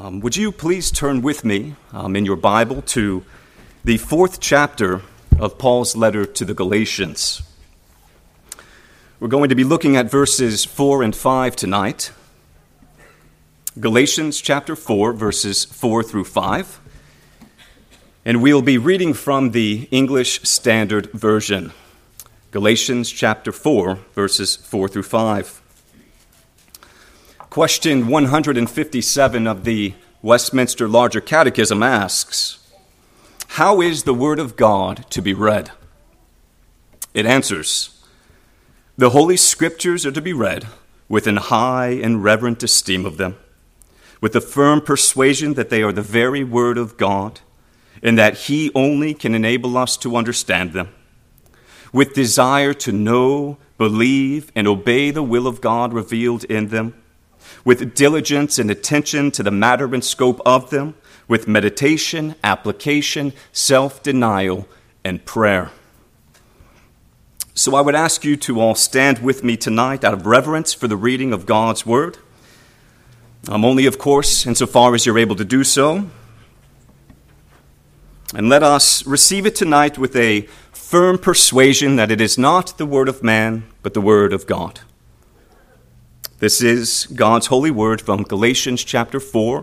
Um, would you please turn with me um, in your Bible to the fourth chapter of Paul's letter to the Galatians? We're going to be looking at verses 4 and 5 tonight. Galatians chapter 4, verses 4 through 5. And we'll be reading from the English Standard Version. Galatians chapter 4, verses 4 through 5. Question 157 of the Westminster Larger Catechism asks How is the Word of God to be read? It answers The Holy Scriptures are to be read with an high and reverent esteem of them, with the firm persuasion that they are the very Word of God, and that He only can enable us to understand them, with desire to know, believe, and obey the will of God revealed in them with diligence and attention to the matter and scope of them, with meditation, application, self denial, and prayer. So I would ask you to all stand with me tonight out of reverence for the reading of God's Word. I'm only, of course, insofar as you're able to do so. And let us receive it tonight with a firm persuasion that it is not the Word of man, but the Word of God. This is God's holy word from Galatians chapter 4,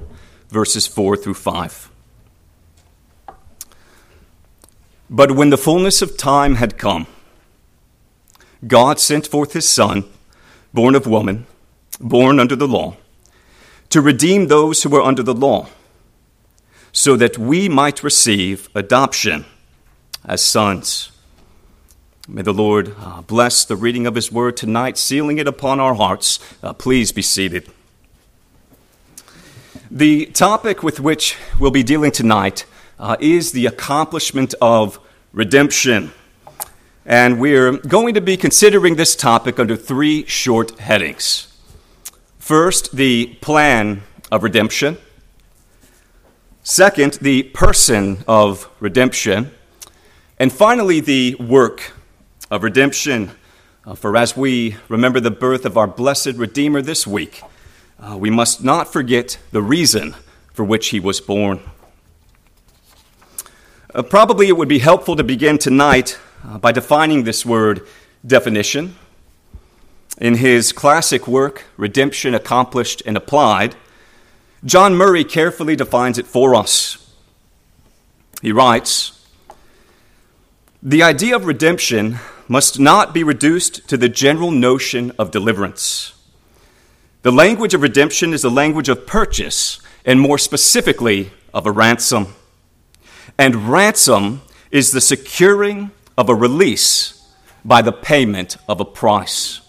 verses 4 through 5. But when the fullness of time had come, God sent forth his Son, born of woman, born under the law, to redeem those who were under the law, so that we might receive adoption as sons. May the Lord uh, bless the reading of His word tonight, sealing it upon our hearts. Uh, please be seated. The topic with which we'll be dealing tonight uh, is the accomplishment of redemption. And we're going to be considering this topic under three short headings. First, the plan of redemption. Second, the person of redemption. And finally, the work of redemption. Uh, for as we remember the birth of our blessed Redeemer this week, uh, we must not forget the reason for which he was born. Uh, probably it would be helpful to begin tonight uh, by defining this word definition. In his classic work, Redemption Accomplished and Applied, John Murray carefully defines it for us. He writes The idea of redemption must not be reduced to the general notion of deliverance. The language of redemption is the language of purchase, and more specifically, of a ransom. And ransom is the securing of a release by the payment of a price.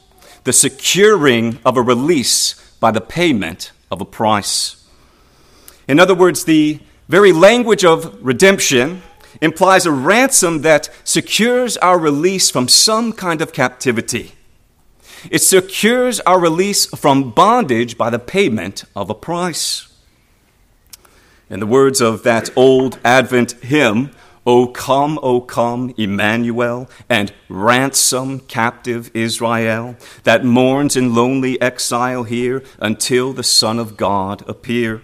The securing of a release by the payment of a price. In other words, the very language of redemption implies a ransom that secures our release from some kind of captivity. It secures our release from bondage by the payment of a price. In the words of that old Advent hymn, O come, O come, Emmanuel, and ransom captive Israel that mourns in lonely exile here until the Son of God appear.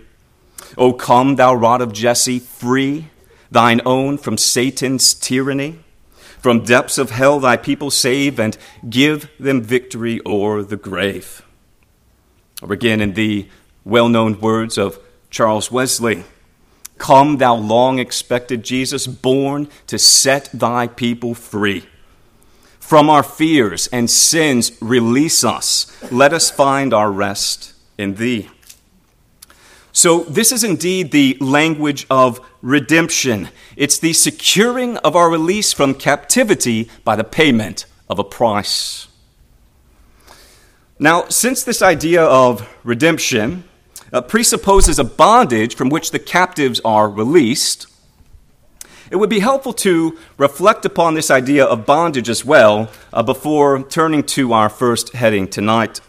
O come, thou rod of Jesse, free thine own from Satan's tyranny. From depths of hell thy people save and give them victory o'er the grave. Or again in the well known words of Charles Wesley Come, thou long expected Jesus, born to set thy people free. From our fears and sins, release us. Let us find our rest in thee. So, this is indeed the language of redemption. It's the securing of our release from captivity by the payment of a price. Now, since this idea of redemption uh, presupposes a bondage from which the captives are released, it would be helpful to reflect upon this idea of bondage as well uh, before turning to our first heading tonight.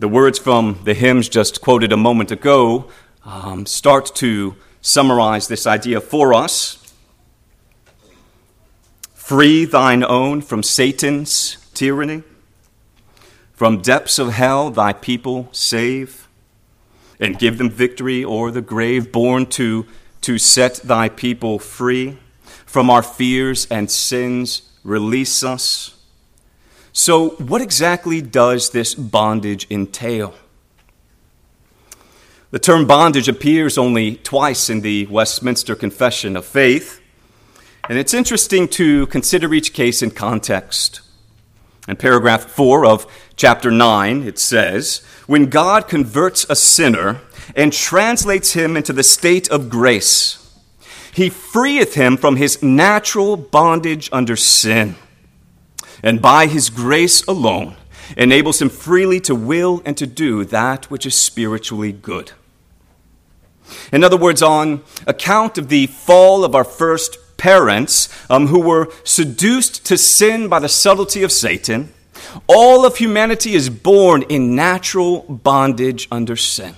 The words from the hymns just quoted a moment ago um, start to summarize this idea for us. Free thine own from Satan's tyranny. From depths of hell thy people save. and give them victory o'er the grave, born to, to set thy people free from our fears and sins, release us. So, what exactly does this bondage entail? The term bondage appears only twice in the Westminster Confession of Faith, and it's interesting to consider each case in context. In paragraph 4 of chapter 9, it says, When God converts a sinner and translates him into the state of grace, he freeth him from his natural bondage under sin, and by his grace alone enables him freely to will and to do that which is spiritually good. In other words, on account of the fall of our first parents, um, who were seduced to sin by the subtlety of Satan, all of humanity is born in natural bondage under sin.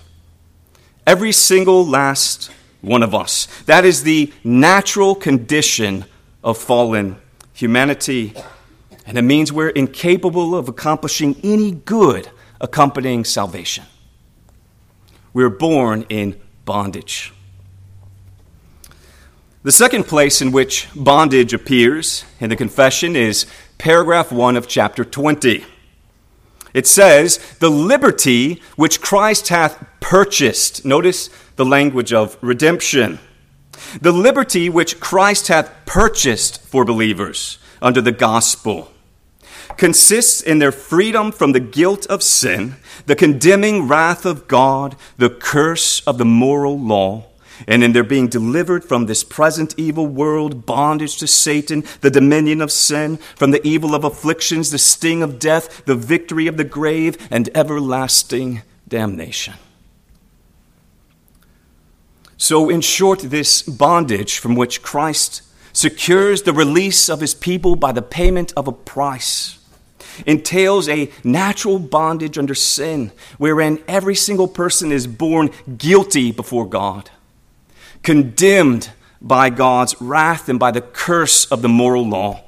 Every single last one of us. That is the natural condition of fallen humanity. And it means we're incapable of accomplishing any good accompanying salvation. We're born in bondage. The second place in which bondage appears in the confession is paragraph 1 of chapter 20. It says, The liberty which Christ hath purchased. Notice the language of redemption. The liberty which Christ hath purchased for believers under the gospel consists in their freedom from the guilt of sin, the condemning wrath of God, the curse of the moral law, and in their being delivered from this present evil world, bondage to Satan, the dominion of sin, from the evil of afflictions, the sting of death, the victory of the grave, and everlasting damnation. So, in short, this bondage from which Christ secures the release of his people by the payment of a price entails a natural bondage under sin, wherein every single person is born guilty before God, condemned by God's wrath and by the curse of the moral law.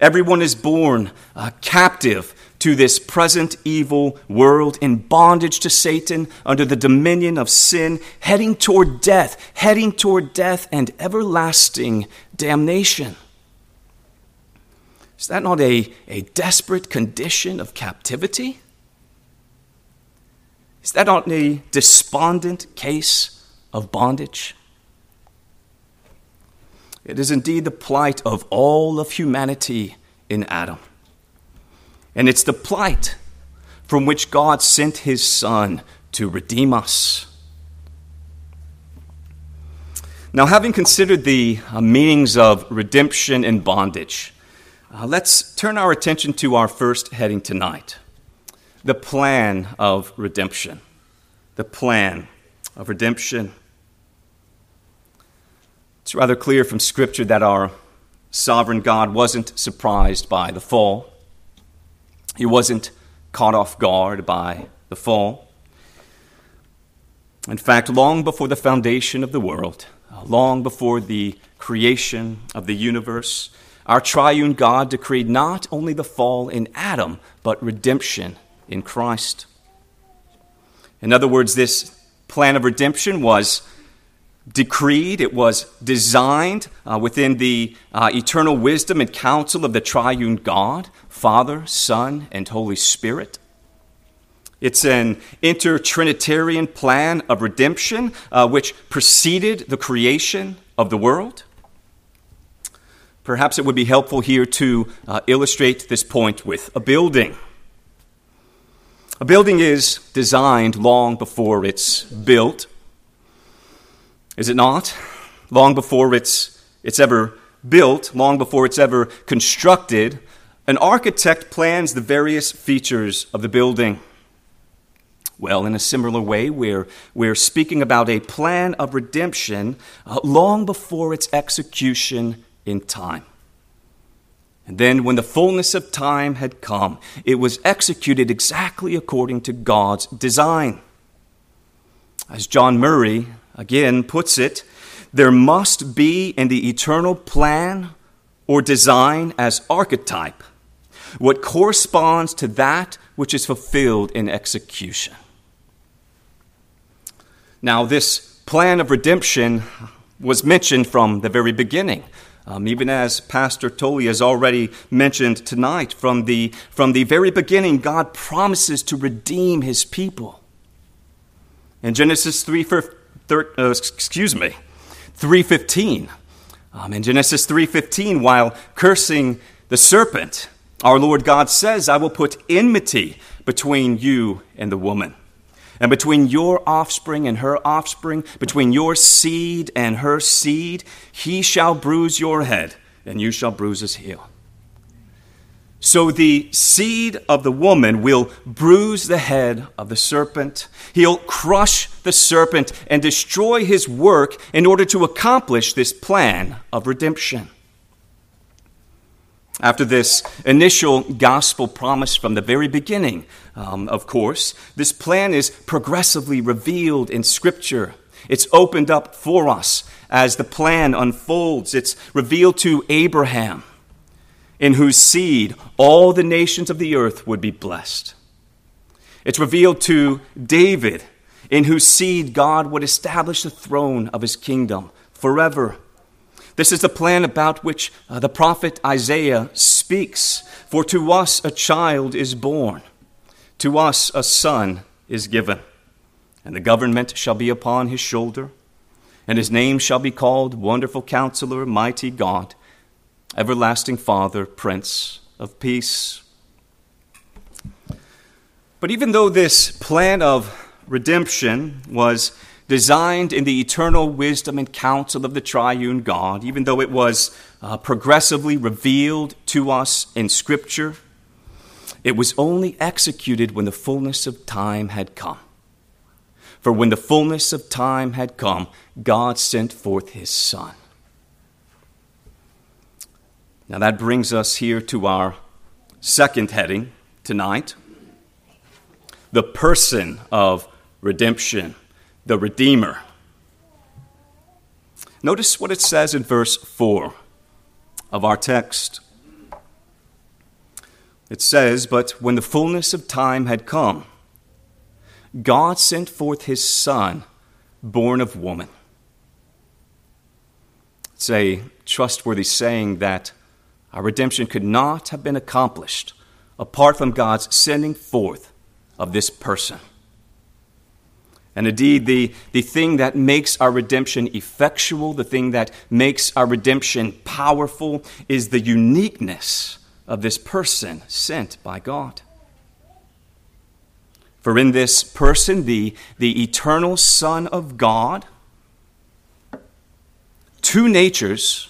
Everyone is born uh, captive to this present evil world in bondage to Satan under the dominion of sin, heading toward death, heading toward death and everlasting damnation. Is that not a, a desperate condition of captivity? Is that not a despondent case of bondage? It is indeed the plight of all of humanity in Adam. And it's the plight from which God sent his Son to redeem us. Now, having considered the uh, meanings of redemption and bondage, uh, let's turn our attention to our first heading tonight the plan of redemption. The plan of redemption. It's rather clear from Scripture that our sovereign God wasn't surprised by the fall, He wasn't caught off guard by the fall. In fact, long before the foundation of the world, uh, long before the creation of the universe, our triune God decreed not only the fall in Adam, but redemption in Christ. In other words, this plan of redemption was decreed, it was designed uh, within the uh, eternal wisdom and counsel of the triune God, Father, Son, and Holy Spirit. It's an intertrinitarian plan of redemption uh, which preceded the creation of the world. Perhaps it would be helpful here to uh, illustrate this point with a building. A building is designed long before it's built, is it not? Long before it's, it's ever built, long before it's ever constructed, an architect plans the various features of the building. Well, in a similar way, we're, we're speaking about a plan of redemption uh, long before its execution in time. And then, when the fullness of time had come, it was executed exactly according to God's design. As John Murray again puts it, there must be in the eternal plan or design as archetype what corresponds to that which is fulfilled in execution. Now, this plan of redemption was mentioned from the very beginning. Um, even as Pastor Tully has already mentioned tonight, from the, from the very beginning, God promises to redeem his people. In Genesis 3, uh, excuse me, 3.15, um, in Genesis 3.15, while cursing the serpent, our Lord God says, I will put enmity between you and the woman and between your offspring and her offspring, between your seed and her seed, he shall bruise your head, and you shall bruise his heel. So the seed of the woman will bruise the head of the serpent. He'll crush the serpent and destroy his work in order to accomplish this plan of redemption. After this initial gospel promise from the very beginning, um, of course, this plan is progressively revealed in Scripture. It's opened up for us as the plan unfolds. It's revealed to Abraham, in whose seed all the nations of the earth would be blessed. It's revealed to David, in whose seed God would establish the throne of his kingdom forever this is the plan about which uh, the prophet Isaiah speaks. For to us a child is born, to us a son is given, and the government shall be upon his shoulder, and his name shall be called Wonderful Counselor, Mighty God, Everlasting Father, Prince of Peace. But even though this plan of redemption was designed in the eternal wisdom and counsel of the triune God, even though it was uh, progressively revealed to us in Scripture, it was only executed when the fullness of time had come. For when the fullness of time had come, God sent forth his Son. Now that brings us here to our second heading tonight the person of redemption the Redeemer. Notice what it says in verse 4 of our text. It says, But when the fullness of time had come, God sent forth his Son, born of woman. It's a trustworthy saying that our redemption could not have been accomplished apart from God's sending forth of this person. And indeed, the, the thing that makes our redemption effectual, the thing that makes our redemption powerful, is the uniqueness of this person sent by God. For in this person, the, the eternal Son of God, two natures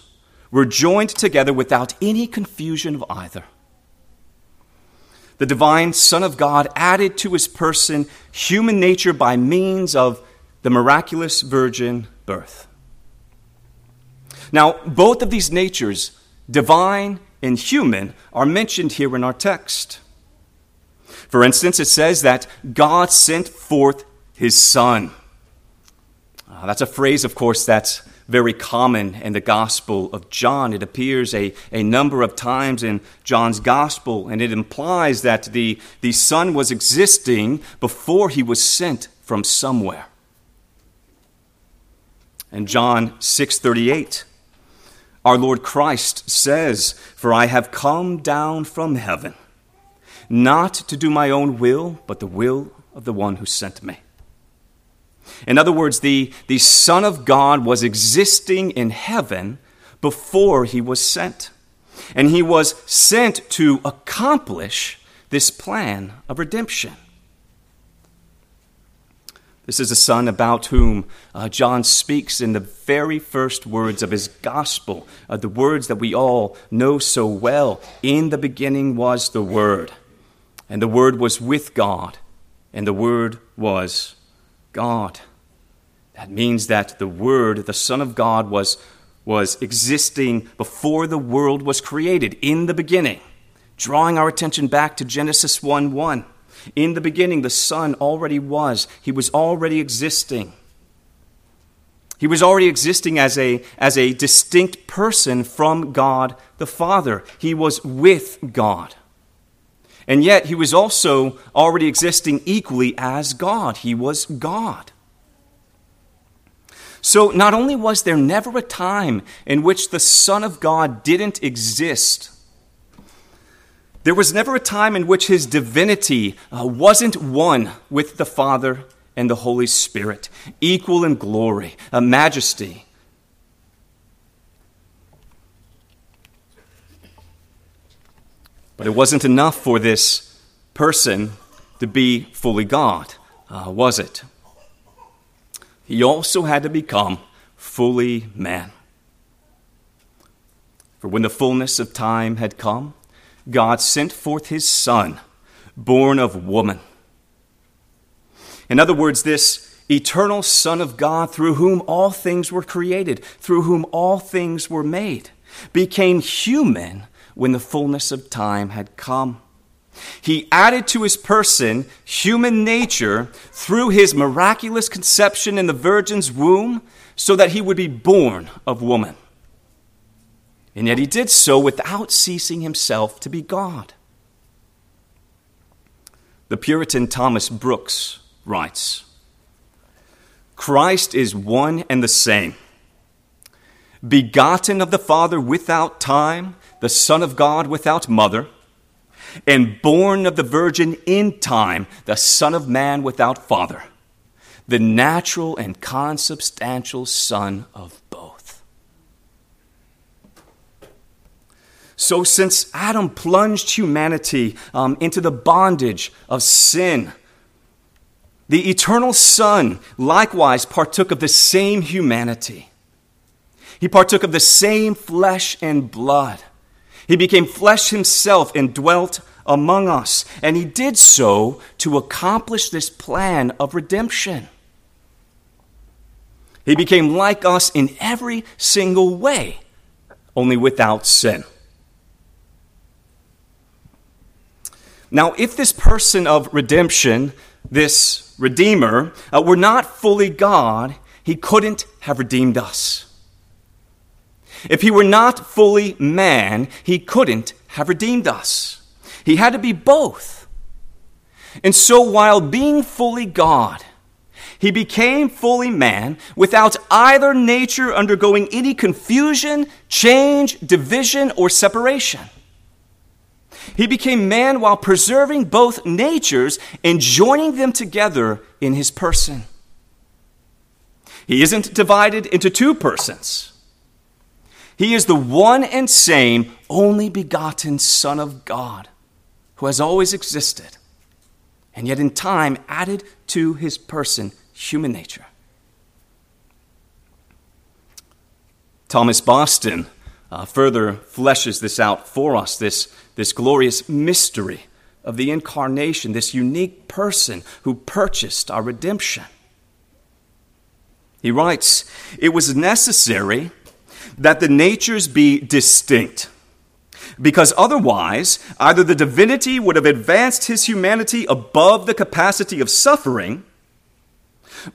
were joined together without any confusion of either the divine Son of God added to his person human nature by means of the miraculous virgin birth. Now, both of these natures, divine and human, are mentioned here in our text. For instance, it says that God sent forth his Son. Uh, that's a phrase, of course, that's very common in the Gospel of John. It appears a, a number of times in John's Gospel, and it implies that the, the Son was existing before he was sent from somewhere. In John 6:38, our Lord Christ says, "For I have come down from heaven, not to do my own will, but the will of the one who sent me." In other words, the, the Son of God was existing in heaven before he was sent. And he was sent to accomplish this plan of redemption. This is a son about whom uh, John speaks in the very first words of his gospel, uh, the words that we all know so well. In the beginning was the Word, and the Word was with God, and the Word was God. That means that the Word, the Son of God, was, was existing before the world was created, in the beginning. Drawing our attention back to Genesis 1 1. In the beginning, the Son already was, He was already existing. He was already existing as a, as a distinct person from God the Father. He was with God. And yet, he was also already existing equally as God. He was God. So, not only was there never a time in which the Son of God didn't exist, there was never a time in which his divinity uh, wasn't one with the Father and the Holy Spirit, equal in glory, a majesty. But it wasn't enough for this person to be fully God, uh, was it? He also had to become fully man. For when the fullness of time had come, God sent forth his Son, born of woman. In other words, this eternal Son of God, through whom all things were created, through whom all things were made, became human when the fullness of time had come. He added to his person human nature through his miraculous conception in the Virgin's womb so that he would be born of woman. And yet he did so without ceasing himself to be God. The Puritan Thomas Brooks writes Christ is one and the same, begotten of the Father without time, the Son of God without mother, and born of the Virgin in time, the Son of Man without father, the natural and consubstantial Son of both. So, since Adam plunged humanity um, into the bondage of sin, the eternal Son likewise partook of the same humanity. He partook of the same flesh and blood. He became flesh himself and dwelt among us. And he did so to accomplish this plan of redemption. He became like us in every single way, only without sin. Now, if this person of redemption, this Redeemer, uh, were not fully God, he couldn't have redeemed us. If he were not fully man, he couldn't have redeemed us. He had to be both. And so, while being fully God, he became fully man without either nature undergoing any confusion, change, division, or separation. He became man while preserving both natures and joining them together in his person. He isn't divided into two persons. He is the one and same only begotten Son of God who has always existed, and yet in time added to his person human nature. Thomas Boston uh, further fleshes this out for us this, this glorious mystery of the incarnation, this unique person who purchased our redemption. He writes, It was necessary that the natures be distinct, because otherwise, either the divinity would have advanced his humanity above the capacity of suffering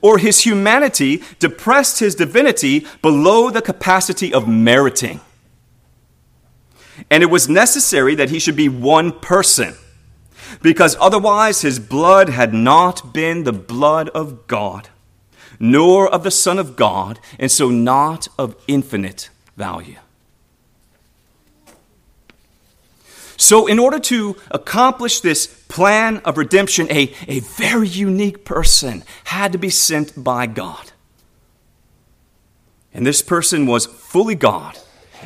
or his humanity depressed his divinity below the capacity of meriting. And it was necessary that he should be one person, because otherwise his blood had not been the blood of God, nor of the Son of God, and so not of infinite value. So, in order to accomplish this plan of redemption, a, a very unique person had to be sent by God. And this person was fully God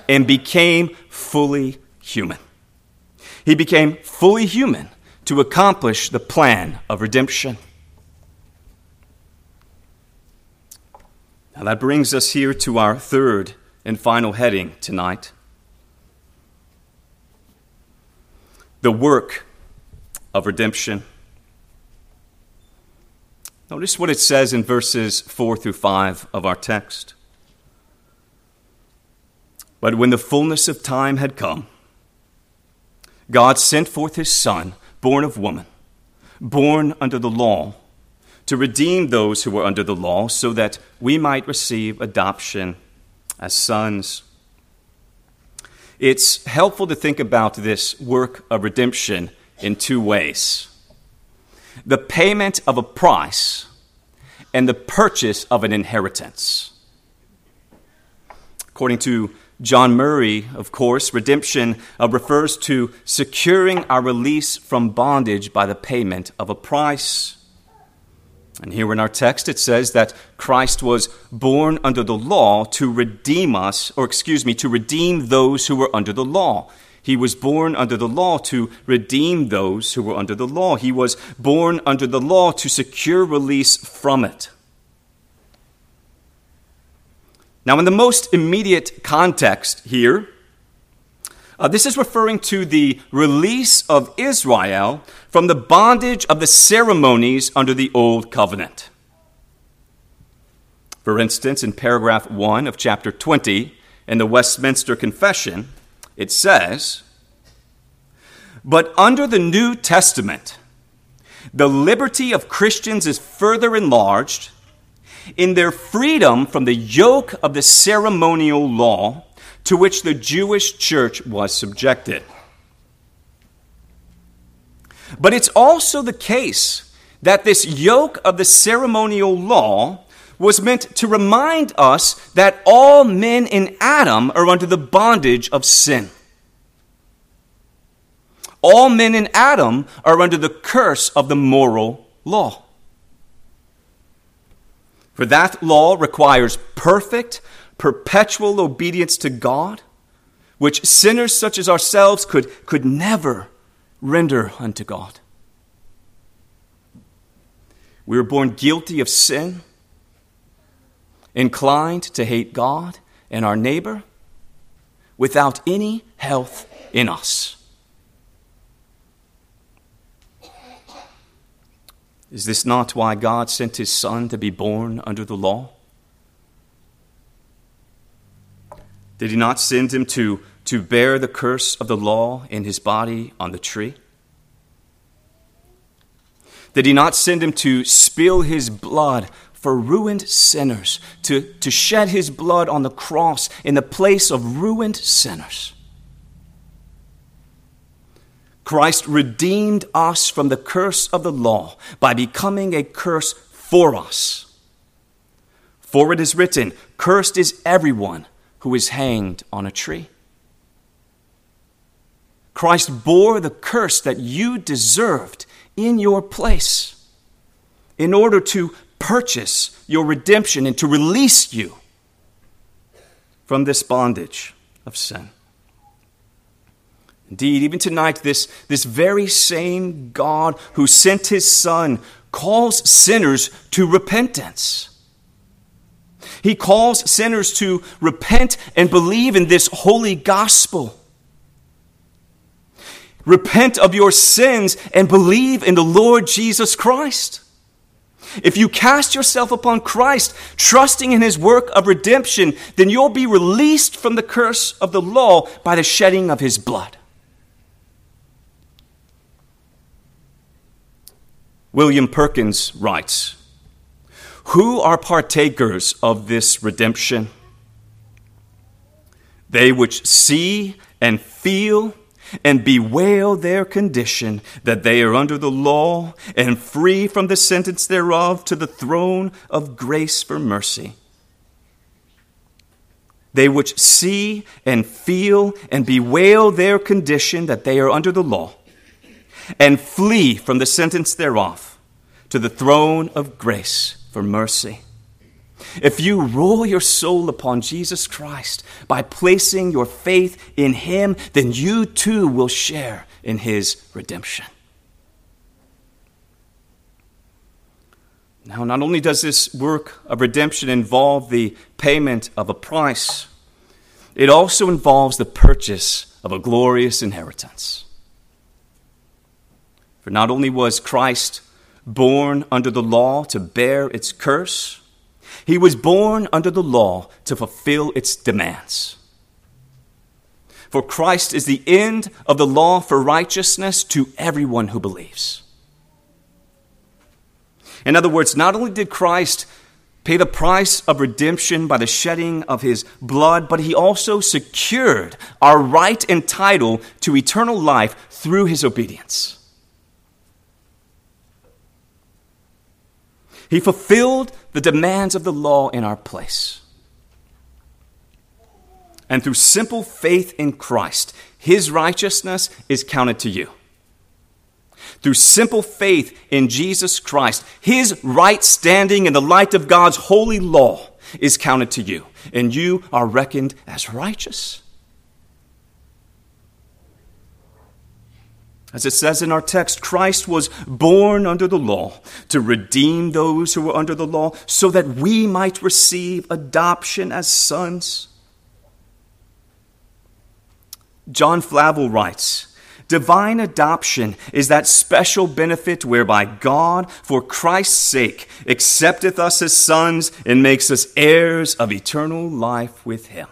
and became fully human. He became fully human to accomplish the plan of redemption. That brings us here to our third and final heading tonight the work of redemption. Notice what it says in verses 4 through 5 of our text. But when the fullness of time had come, God sent forth his Son, born of woman, born under the law, to redeem those who were under the law, so that we might receive adoption as sons. It's helpful to think about this work of redemption in two ways the payment of a price and the purchase of an inheritance. According to John Murray, of course, redemption uh, refers to securing our release from bondage by the payment of a price. And here in our text, it says that Christ was born under the law to redeem us, or excuse me, to redeem those who were under the law. He was born under the law to redeem those who were under the law. He was born under the law to secure release from it. Now, in the most immediate context here, uh, this is referring to the release of Israel from the bondage of the ceremonies under the Old Covenant. For instance, in paragraph 1 of chapter 20 in the Westminster Confession, it says, But under the New Testament, the liberty of Christians is further enlarged in their freedom from the yoke of the ceremonial law to which the Jewish church was subjected. But it's also the case that this yoke of the ceremonial law was meant to remind us that all men in Adam are under the bondage of sin. All men in Adam are under the curse of the moral law. For that law requires perfect, perpetual obedience to God, which sinners such as ourselves could, could never render unto God. We were born guilty of sin, inclined to hate God and our neighbor, without any health in us. Is this not why God sent his Son to be born under the law? Did he not send him to, to bear the curse of the law in his body on the tree? Did he not send him to spill his blood for ruined sinners, to, to shed his blood on the cross in the place of ruined sinners? Christ redeemed us from the curse of the law by becoming a curse for us. For it is written, Cursed is everyone who is hanged on a tree. Christ bore the curse that you deserved in your place in order to purchase your redemption and to release you from this bondage of sin. Indeed, even tonight, this, this very same God who sent his Son calls sinners to repentance. He calls sinners to repent and believe in this holy gospel. Repent of your sins and believe in the Lord Jesus Christ. If you cast yourself upon Christ, trusting in his work of redemption, then you'll be released from the curse of the law by the shedding of his blood. William Perkins writes Who are partakers of this redemption? They which see and feel and bewail their condition, that they are under the law and free from the sentence thereof to the throne of grace for mercy. They which see and feel and bewail their condition, that they are under the law and flee from the sentence thereof to the throne of grace for mercy. If you roll your soul upon Jesus Christ by placing your faith in Him, then you too will share in His redemption. Now, not only does this work of redemption involve the payment of a price, it also involves the purchase of a glorious inheritance. For not only was Christ born under the law to bear its curse, he was born under the law to fulfill its demands. For Christ is the end of the law for righteousness to everyone who believes. In other words, not only did Christ pay the price of redemption by the shedding of his blood, but he also secured our right and title to eternal life through his obedience. He fulfilled the demands of the law in our place. And through simple faith in Christ, his righteousness is counted to you. Through simple faith in Jesus Christ, his right standing in the light of God's holy law is counted to you, and you are reckoned as righteous. As it says in our text, Christ was born under the law to redeem those who were under the law so that we might receive adoption as sons. John Flavel writes Divine adoption is that special benefit whereby God, for Christ's sake, accepteth us as sons and makes us heirs of eternal life with Him.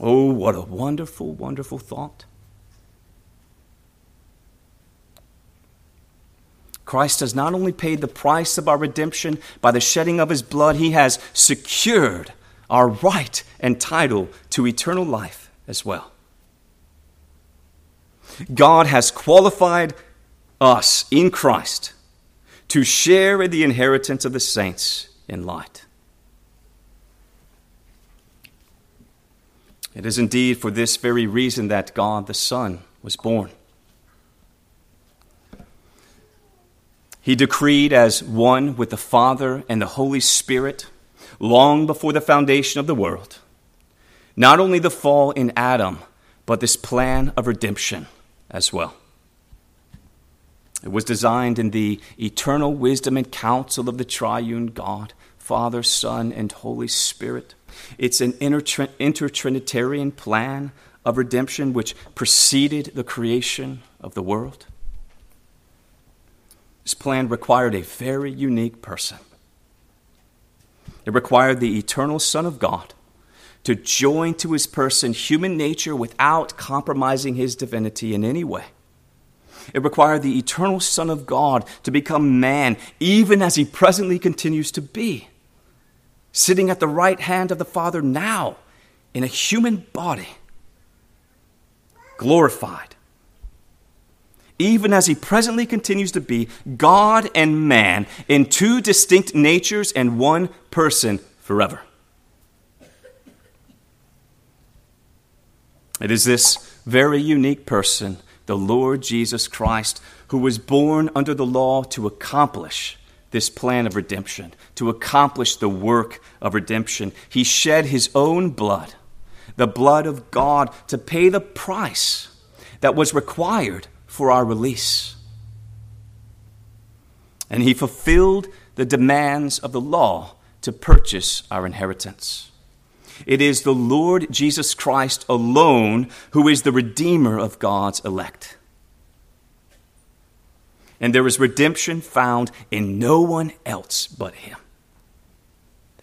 Oh, what a wonderful, wonderful thought. Christ has not only paid the price of our redemption by the shedding of his blood, he has secured our right and title to eternal life as well. God has qualified us in Christ to share in the inheritance of the saints in light. It is indeed for this very reason that God the Son was born. He decreed as one with the Father and the Holy Spirit long before the foundation of the world, not only the fall in Adam, but this plan of redemption as well. It was designed in the eternal wisdom and counsel of the triune God, Father, Son, and Holy Spirit. It's an intertrinitarian plan of redemption which preceded the creation of the world. Plan required a very unique person. It required the eternal Son of God to join to his person human nature without compromising his divinity in any way. It required the eternal Son of God to become man, even as he presently continues to be, sitting at the right hand of the Father now in a human body, glorified even as he presently continues to be God and man in two distinct natures and one person forever. It is this very unique person, the Lord Jesus Christ, who was born under the law to accomplish this plan of redemption, to accomplish the work of redemption. He shed his own blood, the blood of God, to pay the price that was required for our release. And he fulfilled the demands of the law to purchase our inheritance. It is the Lord Jesus Christ alone who is the Redeemer of God's elect. And there is redemption found in no one else but Him.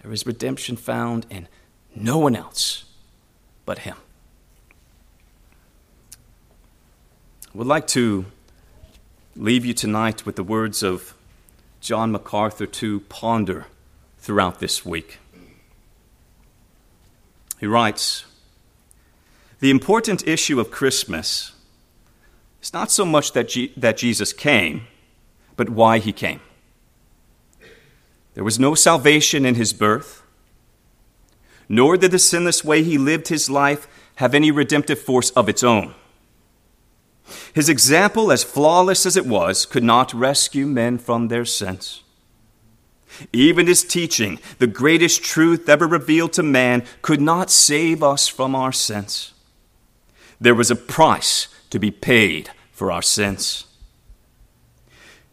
There is redemption found in no one else but Him. I would like to leave you tonight with the words of John MacArthur to ponder throughout this week. He writes The important issue of Christmas is not so much that, that Jesus came, but why he came. There was no salvation in his birth, nor did the sinless way he lived his life have any redemptive force of its own. His example, as flawless as it was, could not rescue men from their sins. Even his teaching, the greatest truth ever revealed to man, could not save us from our sins. There was a price to be paid for our sins.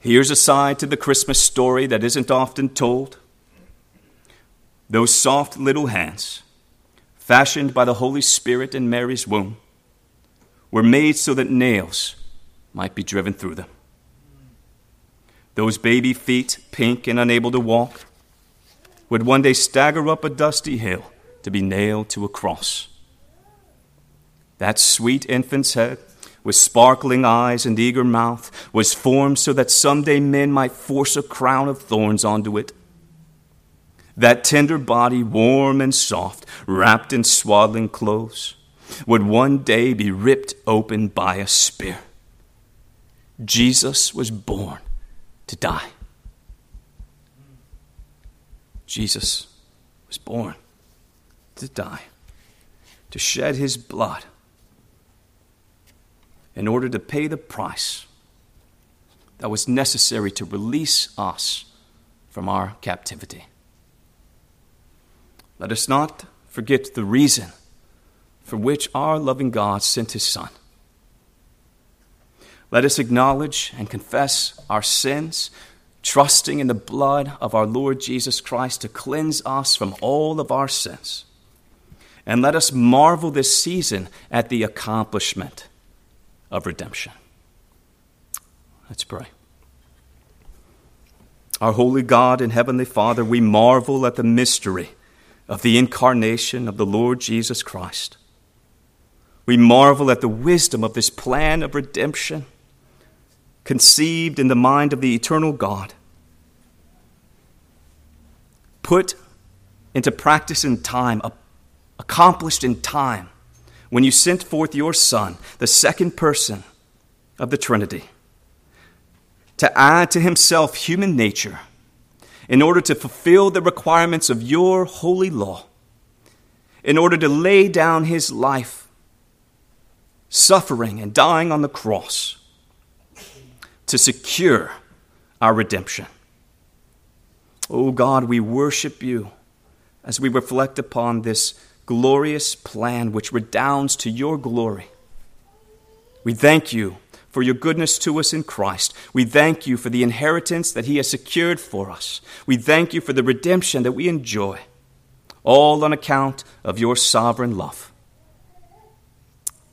Here's a side to the Christmas story that isn't often told. Those soft little hands, fashioned by the Holy Spirit in Mary's womb, were made so that nails might be driven through them. Those baby feet, pink and unable to walk, would one day stagger up a dusty hill to be nailed to a cross. That sweet infant's head, with sparkling eyes and eager mouth, was formed so that someday men might force a crown of thorns onto it. That tender body, warm and soft, wrapped in swaddling clothes, would one day be ripped open by a spear. Jesus was born to die. Jesus was born to die, to shed his blood in order to pay the price that was necessary to release us from our captivity. Let us not forget the reason for which our loving God sent his Son. Let us acknowledge and confess our sins, trusting in the blood of our Lord Jesus Christ to cleanse us from all of our sins. And let us marvel this season at the accomplishment of redemption. Let's pray. Our holy God and heavenly Father, we marvel at the mystery of the incarnation of the Lord Jesus Christ. We marvel at the wisdom of this plan of redemption conceived in the mind of the eternal God, put into practice in time, accomplished in time, when you sent forth your Son, the second person of the Trinity, to add to himself human nature in order to fulfill the requirements of your holy law, in order to lay down his life, suffering and dying on the cross to secure our redemption. Oh God, we worship you as we reflect upon this glorious plan which redounds to your glory. We thank you for your goodness to us in Christ. We thank you for the inheritance that He has secured for us. We thank you for the redemption that we enjoy, all on account of your sovereign love.